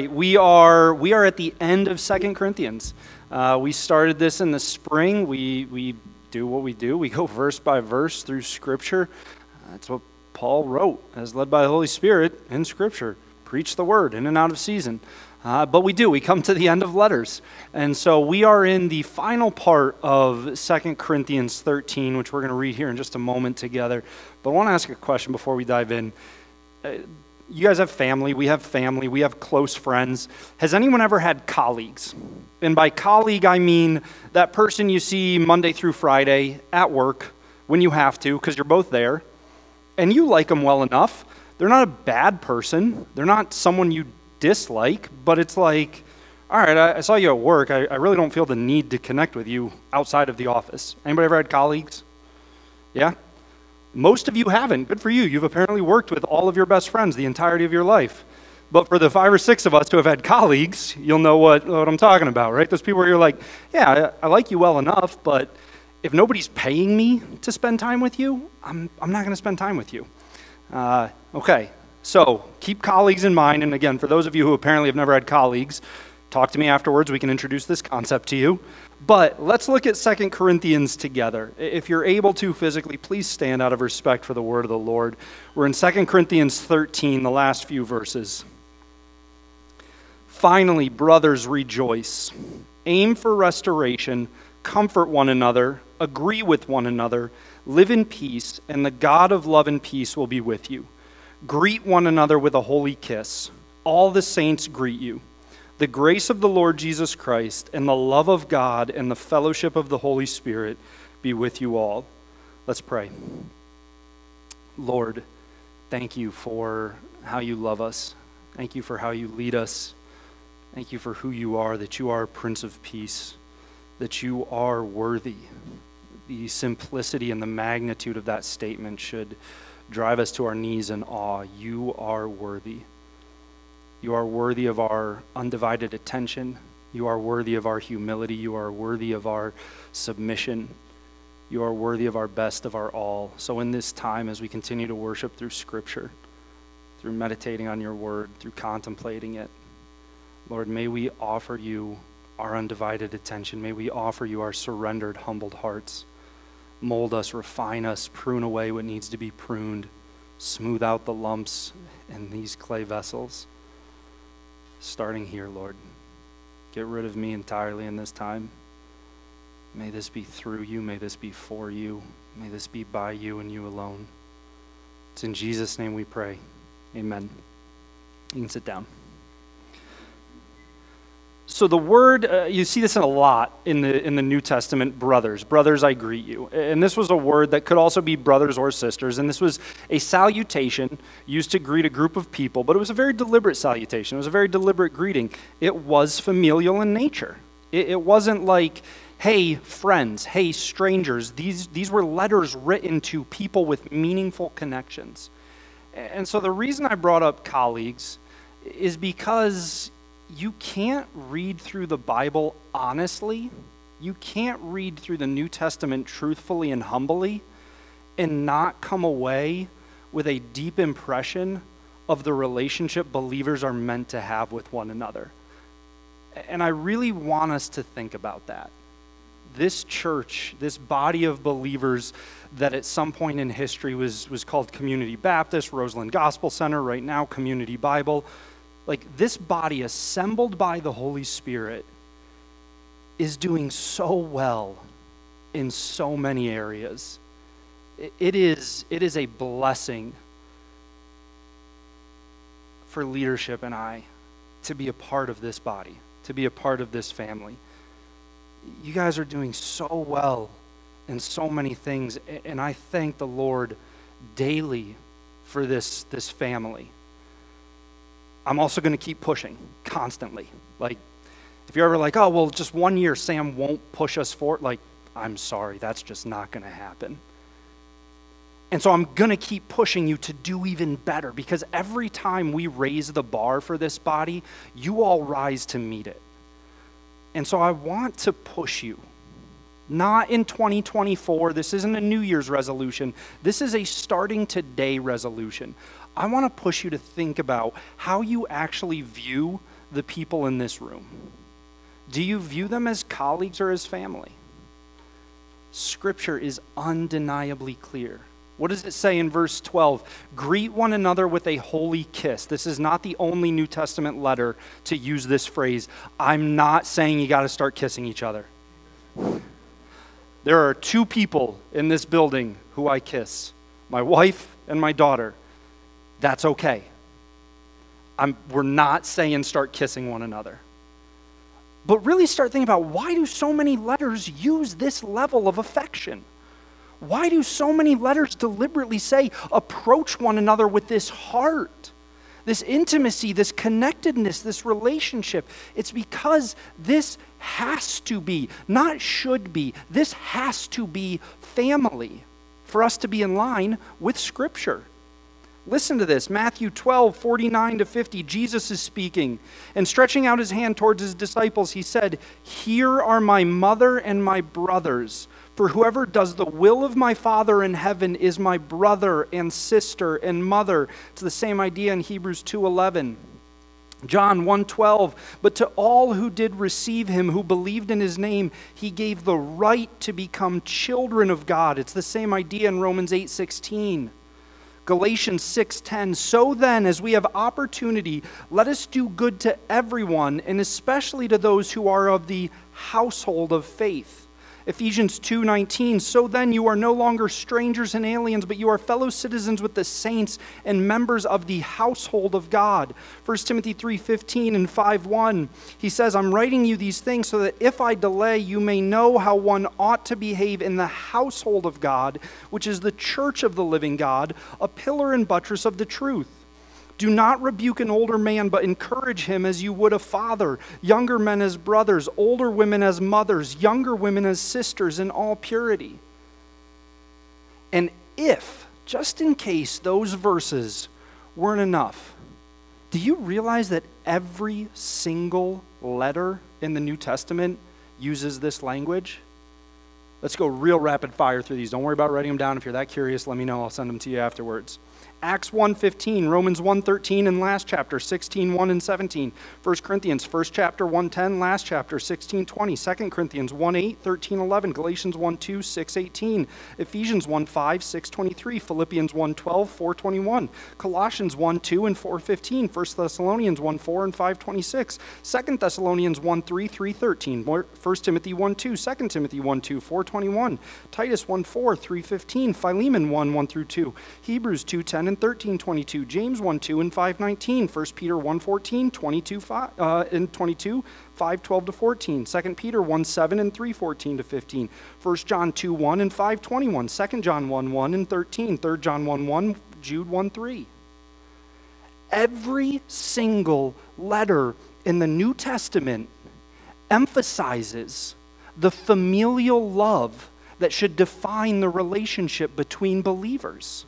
right, we are we are at the end of Second Corinthians. Uh, we started this in the spring. We we do what we do. We go verse by verse through Scripture. That's what Paul wrote, as led by the Holy Spirit in Scripture. Preach the word in and out of season. Uh, but we do. We come to the end of letters. And so we are in the final part of Second Corinthians 13, which we're going to read here in just a moment together. But I want to ask a question before we dive in. You guys have family, we have family, we have close friends. Has anyone ever had colleagues? And by colleague, I mean that person you see Monday through Friday at work when you have to, because you're both there, and you like them well enough. They're not a bad person, they're not someone you dislike, but it's like, all right, I, I saw you at work. I, I really don't feel the need to connect with you outside of the office. Anybody ever had colleagues? Yeah? Most of you haven't. Good for you. You've apparently worked with all of your best friends the entirety of your life. But for the five or six of us who have had colleagues, you'll know what, what I'm talking about, right? Those people where you're like, yeah, I, I like you well enough, but if nobody's paying me to spend time with you, I'm, I'm not going to spend time with you. Uh, okay, so keep colleagues in mind. And again, for those of you who apparently have never had colleagues, talk to me afterwards. We can introduce this concept to you. But let's look at Second Corinthians together. If you're able to physically, please stand out of respect for the word of the Lord. We're in Second Corinthians 13, the last few verses. Finally, brothers, rejoice. Aim for restoration, comfort one another, agree with one another, live in peace, and the God of love and peace will be with you. Greet one another with a holy kiss. All the saints greet you. The grace of the Lord Jesus Christ and the love of God and the fellowship of the Holy Spirit be with you all. Let's pray. Lord, thank you for how you love us. Thank you for how you lead us. Thank you for who you are, that you are Prince of Peace, that you are worthy. The simplicity and the magnitude of that statement should drive us to our knees in awe. You are worthy. You are worthy of our undivided attention. You are worthy of our humility. You are worthy of our submission. You are worthy of our best, of our all. So, in this time, as we continue to worship through Scripture, through meditating on your word, through contemplating it, Lord, may we offer you our undivided attention. May we offer you our surrendered, humbled hearts. Mold us, refine us, prune away what needs to be pruned, smooth out the lumps in these clay vessels starting here, Lord. Get rid of me entirely in this time. May this be through you. May this be for you. May this be by you and you alone. It's in Jesus' name we pray. Amen. You can sit down. So the word, uh, you see this in a lot in the, in the New Testament, brothers. Brothers, I greet you. And this was a word that could also be brothers or sisters. And this was a salutation used to greet a group of people, but it was a very deliberate salutation. It was a very deliberate greeting. It was familial in nature. It, it wasn't like, hey, friends, hey, strangers. These, these were letters written to people with meaningful connections. And so the reason I brought up colleagues is because you can't read through the Bible honestly. You can't read through the New Testament truthfully and humbly and not come away with a deep impression of the relationship believers are meant to have with one another. And I really want us to think about that. This church, this body of believers that at some point in history was, was called Community Baptist, Roseland Gospel Center, right now, Community Bible like this body assembled by the Holy Spirit is doing so well in so many areas. It is, it is a blessing for leadership and I to be a part of this body, to be a part of this family. You guys are doing so well in so many things, and I thank the Lord daily for this, this family. I'm also going to keep pushing constantly. Like, if you're ever like, oh, well, just one year, Sam won't push us forward, like, I'm sorry, that's just not going to happen. And so I'm going to keep pushing you to do even better because every time we raise the bar for this body, you all rise to meet it. And so I want to push you. Not in 2024. This isn't a New Year's resolution. This is a starting today resolution. I want to push you to think about how you actually view the people in this room? Do you view them as colleagues or as family? Scripture is undeniably clear. What does it say in verse 12? Greet one another with a holy kiss. This is not the only New Testament letter to use this phrase. I'm not saying you got to start kissing each other. There are two people in this building who I kiss my wife and my daughter. That's okay. I'm, we're not saying start kissing one another. But really start thinking about why do so many letters use this level of affection? Why do so many letters deliberately say approach one another with this heart? This intimacy, this connectedness, this relationship. It's because this has to be, not should be, this has to be family for us to be in line with Scripture. Listen to this Matthew 12, 49 to 50. Jesus is speaking, and stretching out his hand towards his disciples, he said, Here are my mother and my brothers. For whoever does the will of my Father in heaven is my brother and sister and mother. It's the same idea in Hebrews 2:11. John 1:12 But to all who did receive him who believed in his name he gave the right to become children of God. It's the same idea in Romans 8:16. Galatians 6:10 So then as we have opportunity let us do good to everyone and especially to those who are of the household of faith. Ephesians 2:19 So then you are no longer strangers and aliens but you are fellow citizens with the saints and members of the household of God. 1 Timothy 3:15 and 5:1 He says I'm writing you these things so that if I delay you may know how one ought to behave in the household of God which is the church of the living God a pillar and buttress of the truth. Do not rebuke an older man, but encourage him as you would a father, younger men as brothers, older women as mothers, younger women as sisters in all purity. And if, just in case those verses weren't enough, do you realize that every single letter in the New Testament uses this language? Let's go real rapid fire through these. Don't worry about writing them down. If you're that curious, let me know. I'll send them to you afterwards. Acts 1.15, Romans 1.13 and last chapter, 16.1 and 17. 1 Corinthians, first chapter, 1.10, last chapter, 16.20. 2 Corinthians 1.8, 13.11. Galatians 1.2, 6.18. Ephesians 1.5, 6.23. Philippians 1.12, 4.21. Colossians 1.2 and 4.15. 1 Thessalonians 1.4 and 5.26. 2 Thessalonians 1.3, 3.13. 1 Timothy 1.2, 2 Timothy 1.2, 4.21. Titus 1.4, 3.15. Philemon 1, 1 through 2. Hebrews 2.10 and 13, 22, James 1, 2 and 5, 19, 1 Peter 1, 14, 22, 5, uh, and 22, 5, 12 to 14, 2 Peter 1, 7 and 3, 14 to 15, 1 John 2, 1 and 5, 21, 2 John 1, 1 and 13, 3 John 1, 1, Jude 1, 3. Every single letter in the New Testament emphasizes the familial love that should define the relationship between believers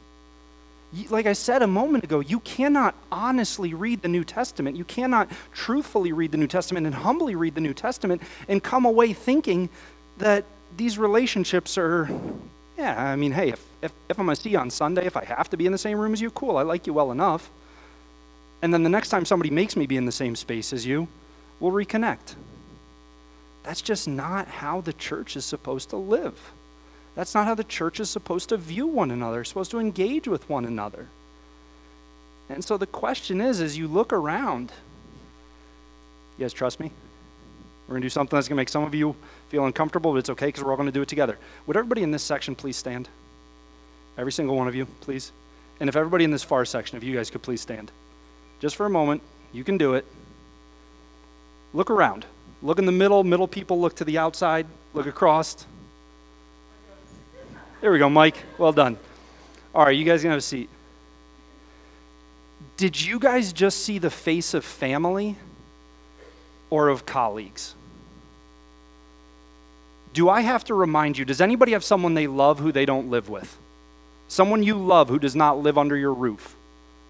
like I said a moment ago, you cannot honestly read the New Testament. You cannot truthfully read the New Testament and humbly read the New Testament and come away thinking that these relationships are, yeah, I mean, hey, if, if, if I'm going to see you on Sunday, if I have to be in the same room as you, cool, I like you well enough. And then the next time somebody makes me be in the same space as you, we'll reconnect. That's just not how the church is supposed to live. That's not how the church is supposed to view one another, supposed to engage with one another. And so the question is as you look around, you guys trust me? We're going to do something that's going to make some of you feel uncomfortable, but it's okay because we're all going to do it together. Would everybody in this section please stand? Every single one of you, please. And if everybody in this far section, if you guys could please stand. Just for a moment, you can do it. Look around. Look in the middle. Middle people look to the outside. Look across. There we go, Mike. Well done. All right, you guys can have a seat. Did you guys just see the face of family or of colleagues? Do I have to remind you? Does anybody have someone they love who they don't live with? Someone you love who does not live under your roof?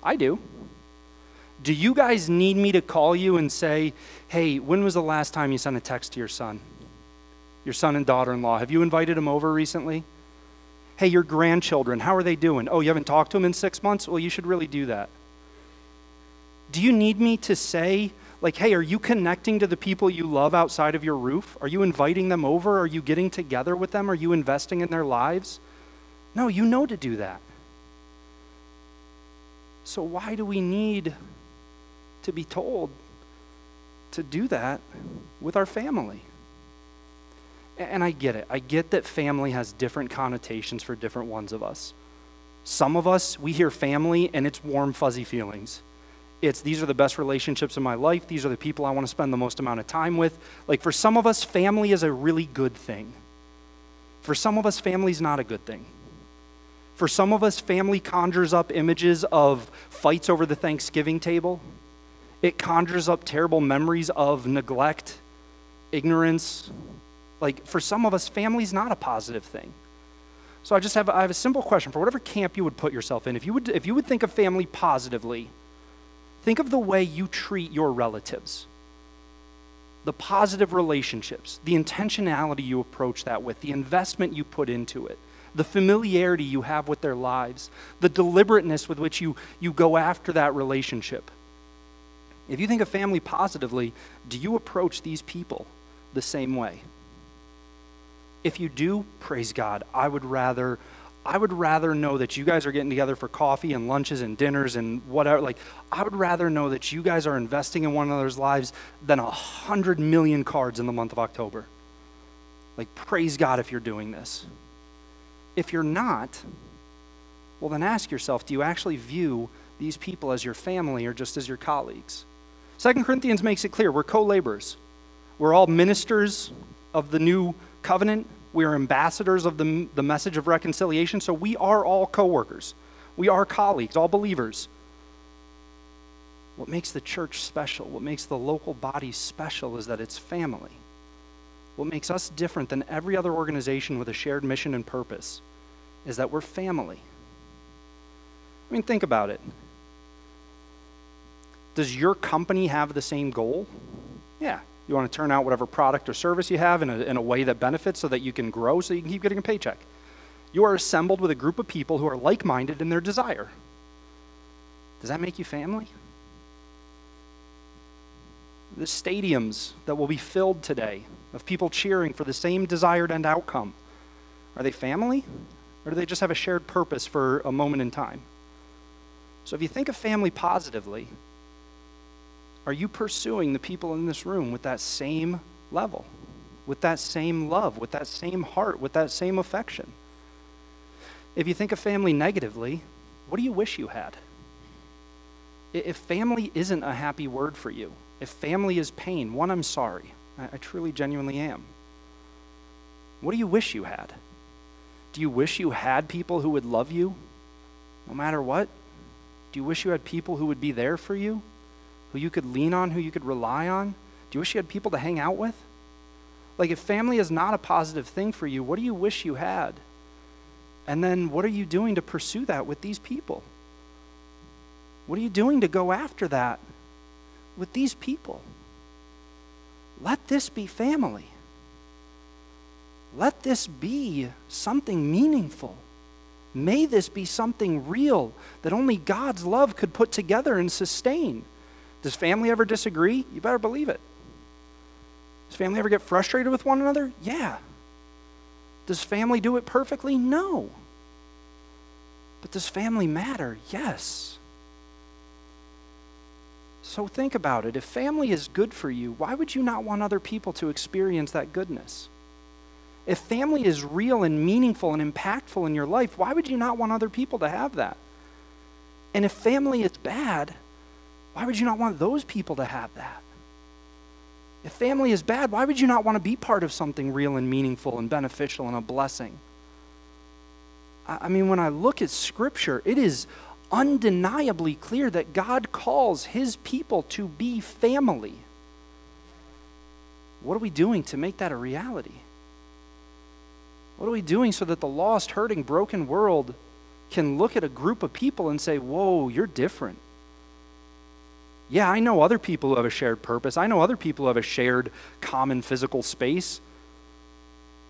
I do. Do you guys need me to call you and say, hey, when was the last time you sent a text to your son? Your son and daughter in law? Have you invited him over recently? Hey, your grandchildren, how are they doing? Oh, you haven't talked to them in six months? Well, you should really do that. Do you need me to say, Like, hey, are you connecting to the people you love outside of your roof? Are you inviting them over? Are you getting together with them? Are you investing in their lives? No, you know to do that. So, why do we need to be told to do that with our family? And I get it. I get that family has different connotations for different ones of us. Some of us, we hear family and it's warm, fuzzy feelings. It's these are the best relationships in my life. These are the people I want to spend the most amount of time with. Like for some of us, family is a really good thing. For some of us, family is not a good thing. For some of us, family conjures up images of fights over the Thanksgiving table. It conjures up terrible memories of neglect, ignorance. Like for some of us, family is not a positive thing. So I just have, I have a simple question for whatever camp you would put yourself in. If you would, if you would think of family positively, think of the way you treat your relatives, the positive relationships, the intentionality you approach that with, the investment you put into it, the familiarity you have with their lives, the deliberateness with which you, you go after that relationship. If you think of family positively, do you approach these people the same way? If you do, praise God. I would rather I would rather know that you guys are getting together for coffee and lunches and dinners and whatever. Like, I would rather know that you guys are investing in one another's lives than a hundred million cards in the month of October. Like, praise God if you're doing this. If you're not, well, then ask yourself do you actually view these people as your family or just as your colleagues? Second Corinthians makes it clear we're co laborers, we're all ministers of the new covenant. We are ambassadors of the, the message of reconciliation, so we are all co workers. We are colleagues, all believers. What makes the church special, what makes the local body special, is that it's family. What makes us different than every other organization with a shared mission and purpose is that we're family. I mean, think about it. Does your company have the same goal? Yeah, you want to turn out whatever product or service you have in a, in a way that benefits so that you can grow so you can keep getting a paycheck. You are assembled with a group of people who are like minded in their desire. Does that make you family? The stadiums that will be filled today of people cheering for the same desired end outcome, are they family? Or do they just have a shared purpose for a moment in time? So if you think of family positively, are you pursuing the people in this room with that same level, with that same love, with that same heart, with that same affection? If you think of family negatively, what do you wish you had? If family isn't a happy word for you, if family is pain, one, I'm sorry. I, truly, genuinely am. What do you wish you had? Do you wish you had people who would love you no matter what? Do you wish you had people who would be there for you? Who you could lean on, who you could rely on? Do you wish you had people to hang out with? Like, if family is not a positive thing for you, what do you wish you had? And then, what are you doing to pursue that with these people? What are you doing to go after that with these people? Let this be family. Let this be something meaningful. May this be something real that only God's love could put together and sustain. Does family ever disagree? You better believe it. Does family ever get frustrated with one another? Yeah. Does family do it perfectly? No. But does family matter? Yes. So think about it. If family is good for you, why would you not want other people to experience that goodness? If family is real and meaningful and impactful in your life, why would you not want other people to have that? And if family is bad, why would you not want those people to have that? If family is bad, why would you not want to be part of something real and meaningful and beneficial and a blessing? I mean, when I look at Scripture, it is undeniably clear that God calls His people to be family. What are we doing to make that a reality? What are we doing so that the lost, hurting, broken world can look at a group of people and say, Whoa, you're different? Yeah, I know other people who have a shared purpose. I know other people who have a shared common physical space.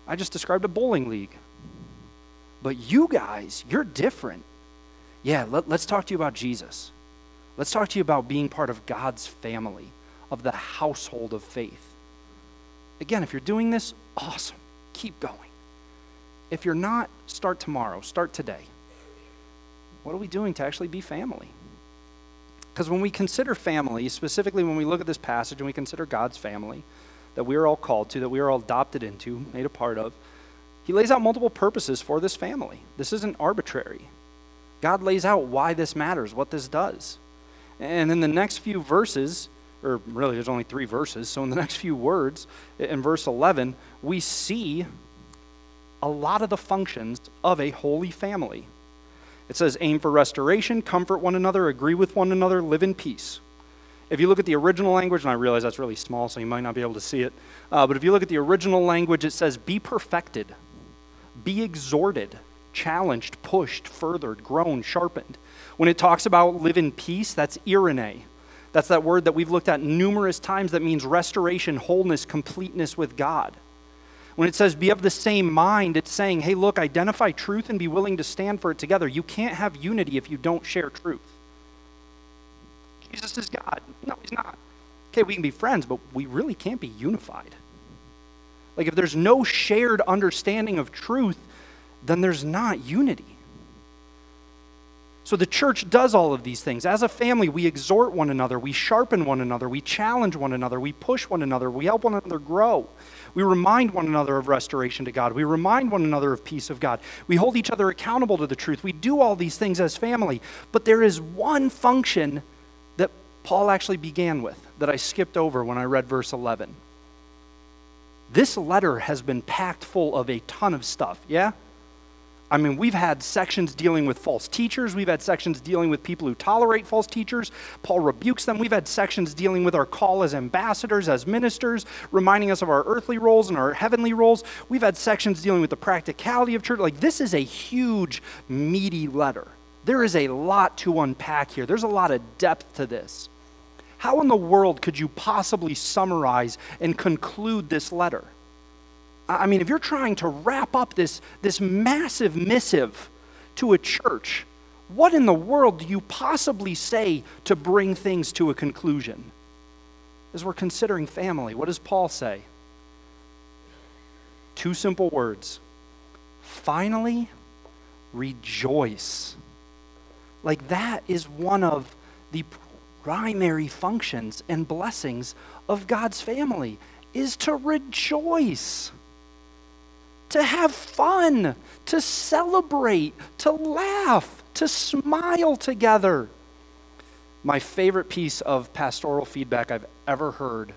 I just described a bowling league. But you guys, you're different. Yeah, let, us talk to you about Jesus. Let's talk to you about being part of God's family, of the household of faith. Again, if you're doing this, awesome. Keep going. If you're not, start tomorrow, start today. What are we doing to actually be family? Because when we consider family, specifically when we look at this passage and we consider God's family that we are all called to, that we are all adopted into, made a part of, he lays out multiple purposes for this family. This isn't arbitrary. God lays out why this matters, what this does. And in the next few verses, or really there's only three verses, so in the next few words, in verse 11, we see a lot of the functions of a holy family. It says, aim for restoration, comfort one another, agree with one another, live in peace. If you look at the original language, and I realize that's really small, so you might not be able to see it, uh, but if you look at the original language, it says, be perfected, be exhorted, challenged, pushed, furthered, grown, sharpened. When it talks about live in peace, that's eirene. That's that word that we've looked at numerous times that means restoration, wholeness, completeness with God. When it says be of the same mind, it's saying, hey, look, identify truth and be willing to stand for it together. You can't have unity if you don't share truth. Jesus is God. No, he's not. Okay, we can be friends, but we really can't be unified. Like, if there's no shared understanding of truth, then there's not unity. So the church does all of these things. As a family, we exhort one another, we sharpen one another, we challenge one another, we push one another, we help one another grow. We remind one another of restoration to God. We remind one another of peace of God. We hold each other accountable to the truth. We do all these things as family. But there is one function that Paul actually began with that I skipped over when I read verse 11. This letter has been packed full of a ton of stuff, yeah? I mean, we've had sections dealing with false teachers. We've had sections dealing with people who tolerate false teachers. Paul rebukes them. We've had sections dealing with our call as ambassadors, as ministers, reminding us of our earthly roles and our heavenly roles. We've had sections dealing with the practicality of church. Like, this is a huge, meaty letter. There is a lot to unpack here, there's a lot of depth to this. How in the world could you possibly summarize and conclude this letter? I mean, if you're trying to wrap up this, this massive missive to a church, what in the world do you possibly say to bring things to a conclusion? As we're considering family, what does Paul say? Two simple words. Finally, rejoice. Like that is one of the primary functions and blessings of God's family is to rejoice to have fun, to celebrate, to laugh, to smile together. My favorite piece of pastoral feedback I've ever heard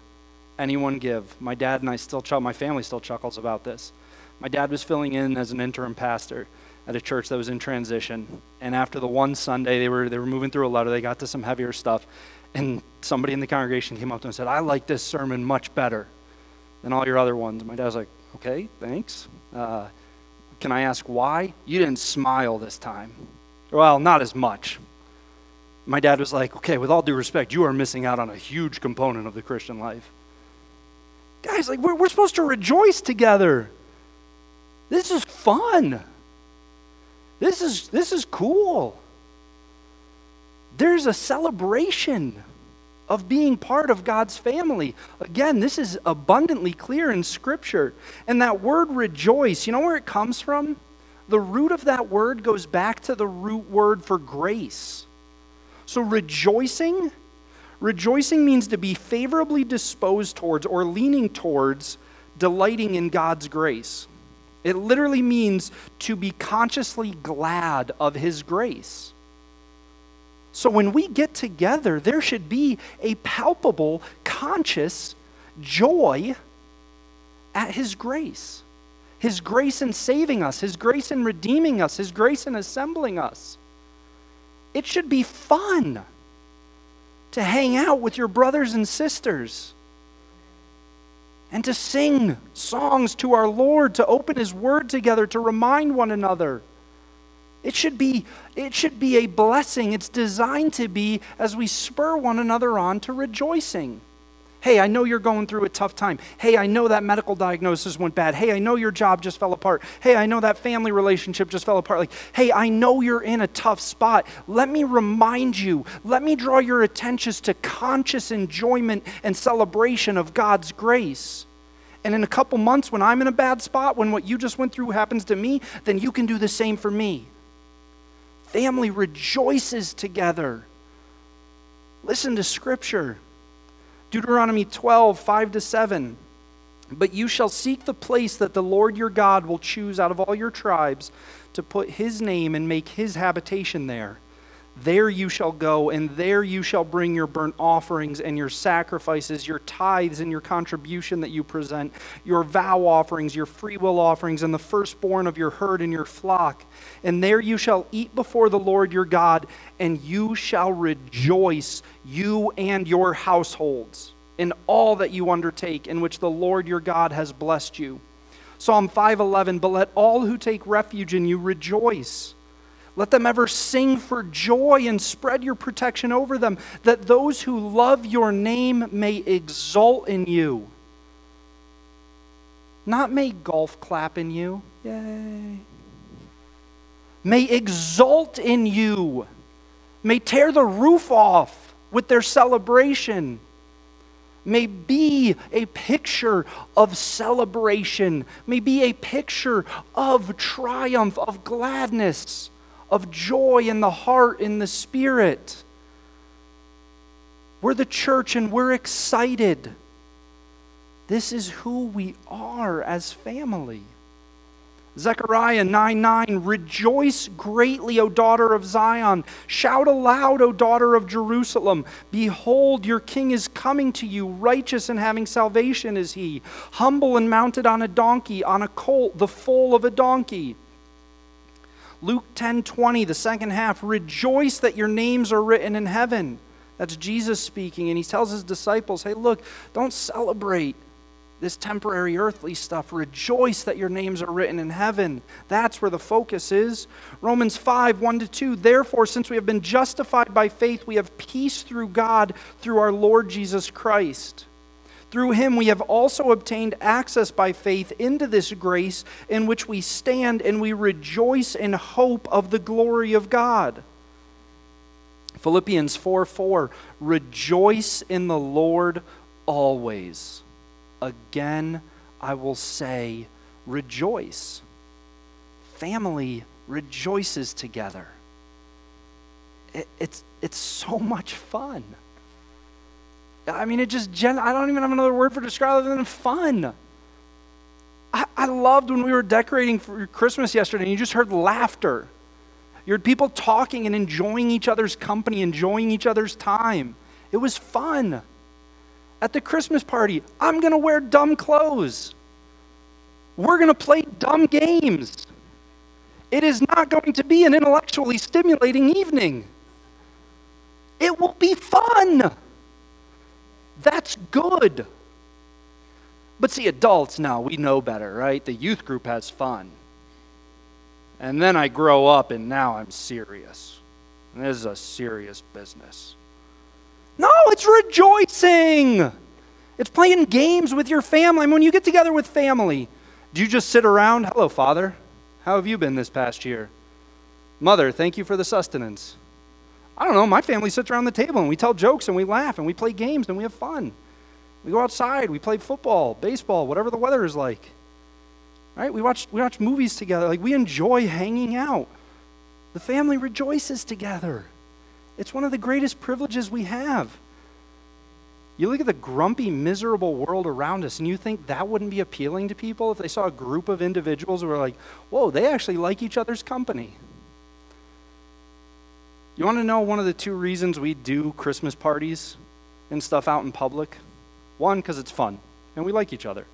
anyone give. My dad and I still chuckle, my family still chuckles about this. My dad was filling in as an interim pastor at a church that was in transition. And after the one Sunday, they were, they were moving through a letter, they got to some heavier stuff. And somebody in the congregation came up to him and said, I like this sermon much better than all your other ones. My dad was like, okay, thanks. Uh, can I ask why? You didn't smile this time. Well, not as much. My dad was like, okay, with all due respect, you are missing out on a huge component of the Christian life. Guys, like, we're, we're supposed to rejoice together. This is fun. This is, this is cool. There's a celebration of being part of God's family. Again, this is abundantly clear in Scripture. And that word rejoice, you know where it comes from? The root of that word goes back to the root word for grace. So rejoicing, rejoicing means to be favorably disposed towards or leaning towards delighting in God's grace. It literally means to be consciously glad of His grace. So when we get together, there should be a palpable, conscious joy at His grace. His grace in saving us, His grace in redeeming us, His grace in assembling us. It should be fun to hang out with your brothers and sisters and to sing songs to our Lord, to open His Word together, to remind one another. It should be it should be a blessing. It's designed to be as we spur one another on to rejoicing. Hey, I know you're going through a tough time. Hey, I know that medical diagnosis went bad. Hey, I know your job just fell apart. Hey, I know that family relationship just fell apart. Like, hey, I know you're in a tough spot. Let me remind you, let me draw your attention to conscious enjoyment and celebration of God's grace. And in a couple months, when I'm in a bad spot, when what you just went through happens to me, then you can do the same for me. Family rejoices together. Listen to Scripture. Deuteronomy 12, 5 to 7. But you shall seek the place that the Lord your God will choose out of all your tribes to put his name and make his habitation there. There you shall go, and there you shall bring your burnt offerings and your sacrifices, your tithes and your contribution that you present, your vow offerings, your freewill offerings, and the firstborn of your herd and your flock. And there you shall eat before the Lord your God, and you shall rejoice, you and your households, in all that you undertake, in which the Lord your God has blessed you. Psalm 5:11 But let all who take refuge in you rejoice. Let them ever sing for joy and spread your protection over them, that those who love your name may exult in you. Not may golf clap in you. Yay. May exult in you. May tear the roof off with their celebration. May be a picture of celebration. May be a picture of triumph, of gladness of joy in the heart, in the spirit. We're the church and we're excited. This is who we are as family. Zechariah 9 9, rejoice greatly, O daughter of Zion. Shout aloud, O daughter of Jerusalem. Behold, your king is coming to you. Righteous and having salvation is he. Humble and mounted on a donkey, on a colt, the foal of a donkey. Luke 10 20, the second half, rejoice that your names are written in heaven. That's Jesus speaking, and he tells his disciples, hey, look, don't celebrate this temporary earthly stuff. Rejoice that your names are written in heaven. That's where the focus is. Romans 5 1 to 2. Therefore, since we have been justified by faith, we have peace through God through our Lord Jesus Christ. Through him we have also obtained access by faith into this grace in which we stand and we rejoice in hope of the glory of God. Philippians 4 4 Rejoice in the Lord always. Again, I will say, rejoice. Family rejoices together. It, it's, it's so much fun. I mean, it just, gen- I don't even have another word for describe other than fun. I, I loved when we were decorating for Christmas yesterday and you just heard laughter. You heard people talking and enjoying each other's company, enjoying each other's time. It was fun. At the Christmas party, I'm going to wear dumb clothes. We're going to play dumb games. It is not going to be an intellectually stimulating evening. It will be fun. That's good. But see, adults now, we know better, right? The youth group has fun. And then I grow up and now I'm serious. And this is a serious business. No, it's rejoicing. It's playing games with your family. I mean, when you get together with family, do you just sit around? Hello, Father. How have you been this past year? Mother, thank you for the sustenance. I don't know, my family sits around the table and we tell jokes and we laugh and we play games and we have fun. We go outside, we play football, baseball, whatever the weather is like. Right? We watch, we watch movies together. Like we enjoy hanging out. The family rejoices together. It's one of the greatest privileges we have. You look at the grumpy, miserable world around us, and you think that wouldn't be appealing to people if they saw a group of individuals who are like, whoa, they actually like each other's company. You want to know one of the two reasons we do Christmas parties and stuff out in public? One, because it's fun and we like each other.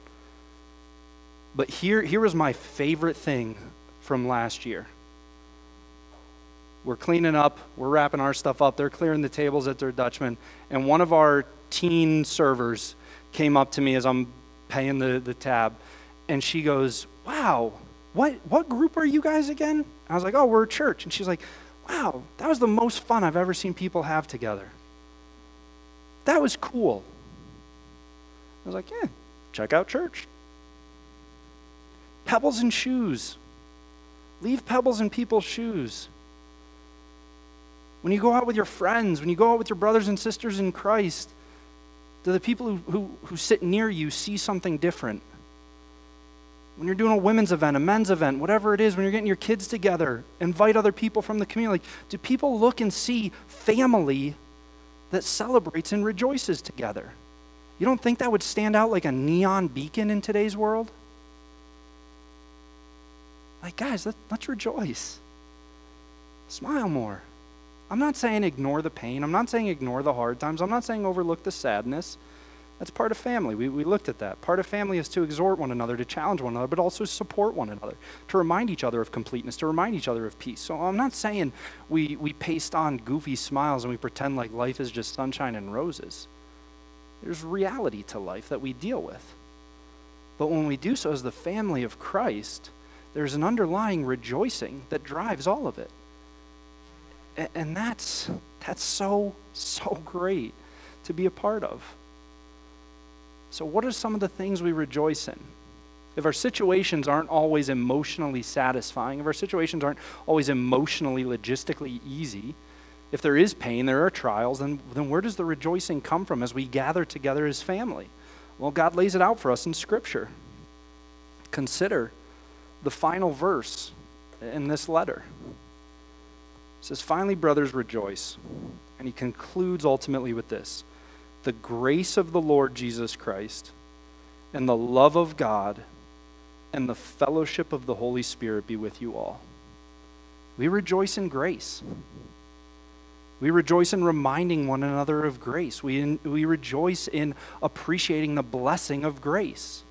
But here, here was my favorite thing from last year. We're cleaning up, we're wrapping our stuff up, they're clearing the tables at their Dutchman, and one of our teen servers came up to me as I'm paying the, the tab, and she goes, Wow, what, what group are you guys again? I was like, Oh, we're a church. And she's like, wow, that was the most fun I've ever seen people have together. That was cool. I was like, yeah, check out church. Pebbles in shoes. Leave pebbles in people's shoes. When you go out with your friends, when you go out with your brothers and sisters in Christ, do the people who, who, who sit near you see something different? When you're doing a women's event, a men's event, whatever it is, when you're getting your kids together, invite other people from the community. Like, do people look and see family that celebrates and rejoices together? You don't think that would stand out like a neon beacon in today's world? Like, guys, let, let's rejoice. Smile more. I'm not saying ignore the pain. I'm not saying ignore the hard times. I'm not saying overlook the sadness. That's part of family. We, we looked at that. Part of family is to exhort one another, to challenge one another, but also support one another, to remind each other of completeness, to remind each other of peace. So I'm not saying we, we paste on goofy smiles and we pretend like life is just sunshine and roses. There's reality to life that we deal with. But when we do so as the family of Christ, there's an underlying rejoicing that drives all of it. And that's, that's so, so great to be a part of. So, what are some of the things we rejoice in? If our situations aren't always emotionally satisfying, if our situations aren't always emotionally, logistically easy, if there is pain, there are trials, then, then where does the rejoicing come from as we gather together as family? Well, God lays it out for us in Scripture. Consider the final verse in this letter. It says, Finally, brothers, rejoice. And he concludes ultimately with this The grace of the Lord Jesus Christ and the love of God and the fellowship of the Holy Spirit be with you all. We rejoice in grace. We rejoice in reminding one another of grace. We, we rejoice in appreciating the blessing of grace.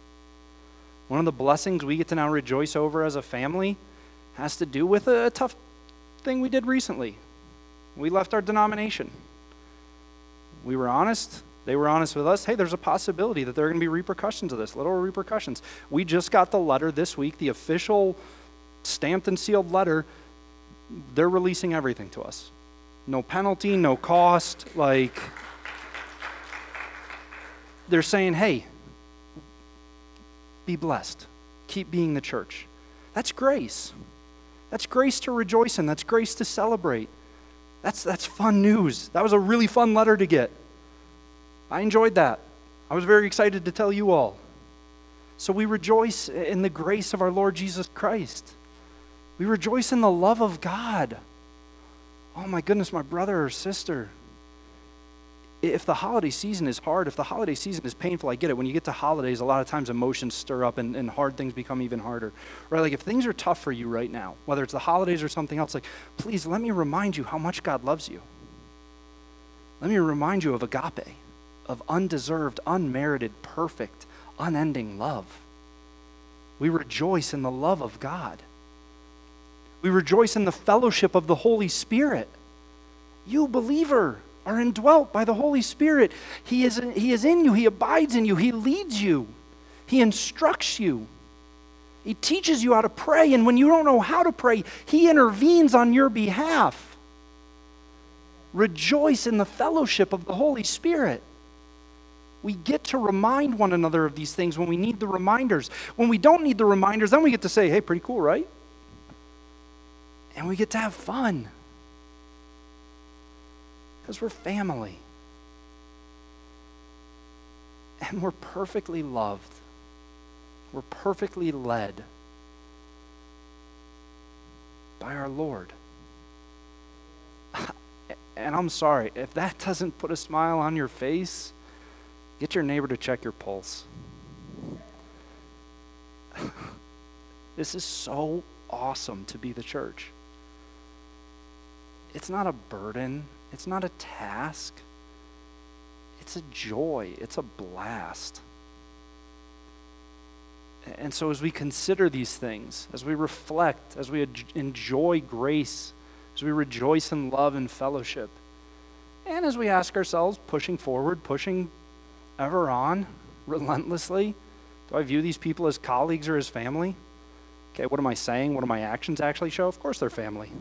One of the blessings we get to now rejoice over as a family has to do with a, tough thing we did recently. We left our denomination. We were honest. They were honest with us. Hey, there's a possibility that there are going to be repercussions of this, little repercussions. We just got the letter this week, the official stamped and sealed letter. They're releasing everything to us. No penalty, no cost. Like, they're saying, hey, be blessed. Keep being the church. That's grace. That's grace to rejoice in. That's grace to celebrate. That's, that's fun news. That was a really fun letter to get. I enjoyed that. I was very excited to tell you all. So we rejoice in the grace of our Lord Jesus Christ. We rejoice in the love of God. Oh my goodness, my brother or sister if the holiday season is hard, if the holiday season is painful, I get it. When you get to holidays, a lot of times emotions stir up and, and hard things become even harder. Right? Like if things are tough for you right now, whether it's the holidays or something else, like please let me remind you how much God loves you. Let me remind you of agape, of undeserved, unmerited, perfect, unending love. We rejoice in the love of God. We rejoice in the fellowship of the Holy Spirit. You believer, are indwelt by the Holy Spirit. He is, he is in you, He abides in you, He leads you, He instructs you. He teaches you how to pray, and when you don't know how to pray, He intervenes on your behalf. Rejoice in the fellowship of the Holy Spirit. We get to remind one another of these things when we need the reminders. When we don't need the reminders, then we get to say, hey, pretty cool, right? And we get to have fun. Because we're family. And we're perfectly loved. We're perfectly led by our Lord. And I'm sorry, if that doesn't put a smile on your face, get your neighbor to check your pulse. this is so awesome to be the church. It's not a burden, it's not a task, it's a joy, it's a blast. And so, as we consider these things, as we reflect, as we enjoy grace, as we rejoice in love and fellowship, and as we ask ourselves, pushing forward, pushing ever on, relentlessly, do I view these people as colleagues or as family? Okay, what am I saying? What do my actions actually show? Of course, they're family.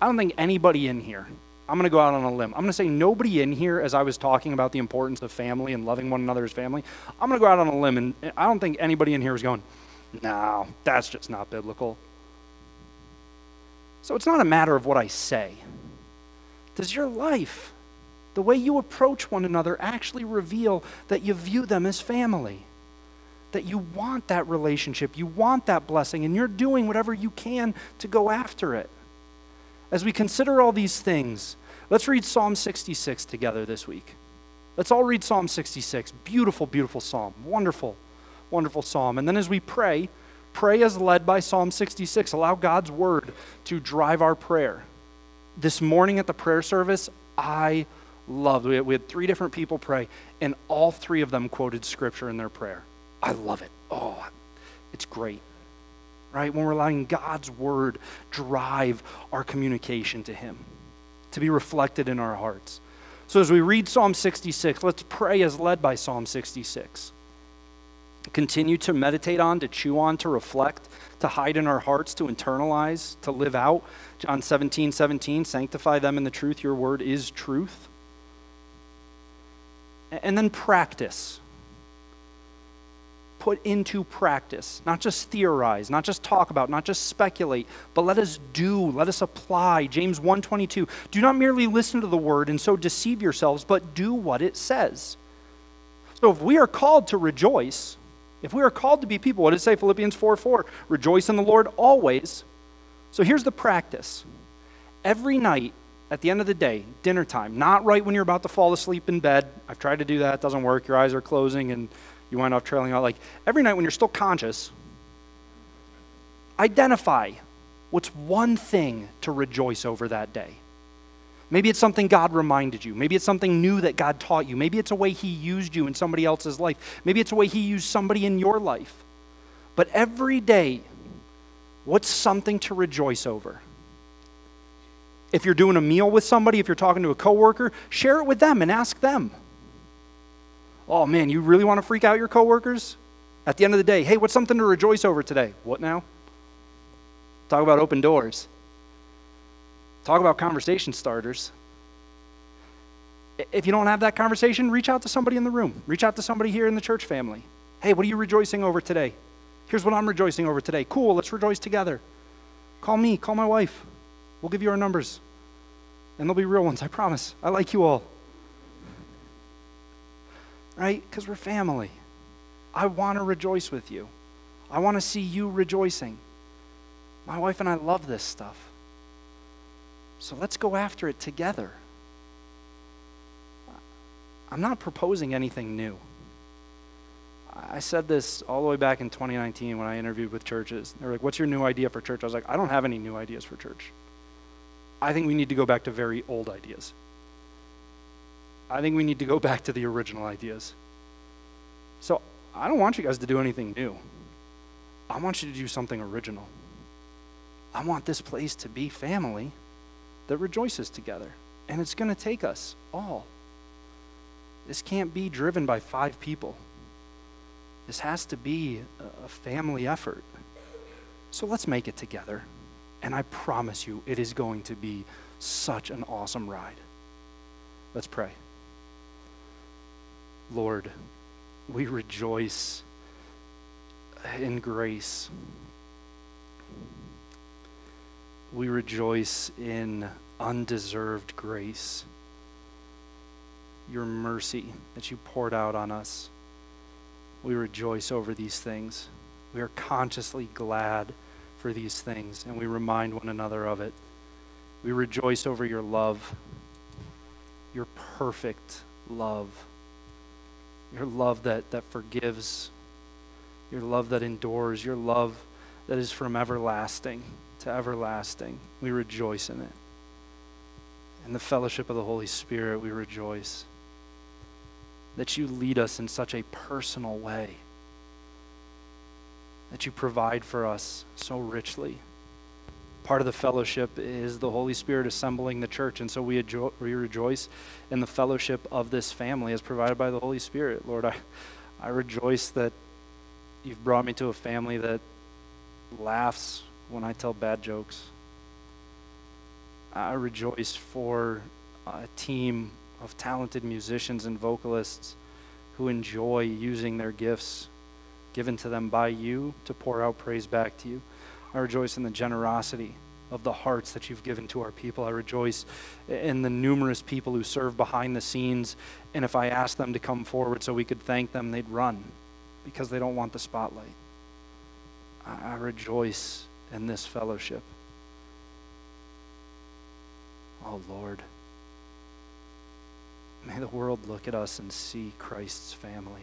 I don't think anybody in here I'm going to go out on a limb. I'm going to say nobody in here, as I was talking about the importance of family and loving one another as family, I'm going to go out on a limb, and I don't think anybody in here is going, no, that's just not biblical. So it's not a matter of what I say. Does your life, the way you approach one another, actually reveal that you view them as family? That you want that relationship, you want that blessing, and you're doing whatever you can to go after it. As we consider all these things, let's read Psalm 66 together this week. Let's all read Psalm 66. Beautiful, beautiful psalm. Wonderful, wonderful psalm. And then as we pray, pray as led by Psalm 66. Allow God's word to drive our prayer. This morning at the prayer service, I loved had, we had three different people pray, and all three of them quoted scripture in their prayer. I love it. Oh, it's great right? When we're letting God's word drive our communication to Him, to be reflected in our hearts. So as we read Psalm 66, let's pray as led by Psalm 66. Continue to meditate on, to chew on, to reflect, to hide in our hearts, to internalize, to live out. John 17, 17, sanctify them in the truth. Your word is truth. And then practice put into practice, not just theorize, not just talk about, not just speculate, but let us do, let us apply. James 1:22. Do not merely listen to the word and so deceive yourselves, but do what it says. So if we are called to rejoice, if we are called to be people, what does it say Philippians 4 4? Rejoice in the Lord always. So here's the practice. Every night at the end of the day, dinner time, not right when you're about to fall asleep in bed. I've tried to do that, it doesn't work. Your eyes are closing and you wind up trailing out. Like every night when you're still conscious, identify what's one thing to rejoice over that day. Maybe it's something God reminded you. Maybe it's something new that God taught you. Maybe it's a way He used you in somebody else's life. Maybe it's a way He used somebody in your life. But every day, what's something to rejoice over? If you're doing a meal with somebody, if you're talking to a coworker, share it with them and ask them oh man, you really want to freak out your coworkers? At the end of the day, hey, what's something to rejoice over today? What now? Talk about open doors. Talk about conversation starters. If you don't have that conversation, reach out to somebody in the room. Reach out to somebody here in the church family. Hey, what are you rejoicing over today? Here's what I'm rejoicing over today. Cool, let's rejoice together. Call me, call my wife. We'll give you our numbers. And they'll be real ones, I promise. I like you all right? Because we're family. I want to rejoice with you. I want to see you rejoicing. My wife and I love this stuff. So let's go after it together. I'm not proposing anything new. I said this all the way back in 2019 when I interviewed with churches. They were like, What's your new idea for church? I was like, I don't have any new ideas for church. I think we need to go back to very old ideas. I think we need to go back to the original ideas. So I don't want you guys to do anything new. I want you to do something original. I want this place to be family that rejoices together. And it's going to take us all. This can't be driven by five people. This has to be a family effort. So let's make it together. And I promise you, it is going to be such an awesome ride. Let's pray. Lord, we rejoice in grace. We rejoice in undeserved grace, your mercy that you poured out on us. We rejoice over these things. We are consciously glad for these things, and we remind one another of it. We rejoice over your love, your perfect love your love that, that forgives, your love that endures, your love that is from everlasting to everlasting. We rejoice in it. In the fellowship of the Holy Spirit, we rejoice that you lead us in such a personal way, that you provide for us so richly part of the fellowship is the Holy Spirit assembling the church. And so we, we rejoice in the fellowship of this family as provided by the Holy Spirit. Lord, I, I rejoice that you've brought me to a family that laughs when I tell bad jokes. I rejoice for a team of talented musicians and vocalists who enjoy using their gifts given to them by you to pour out praise back to you. I rejoice in the generosity of the hearts that you've given to our people. I rejoice in the numerous people who serve behind the scenes. And if I asked them to come forward so we could thank them, they'd run because they don't want the spotlight. I rejoice in this fellowship. Oh Lord, may the world look at us and see Christ's family.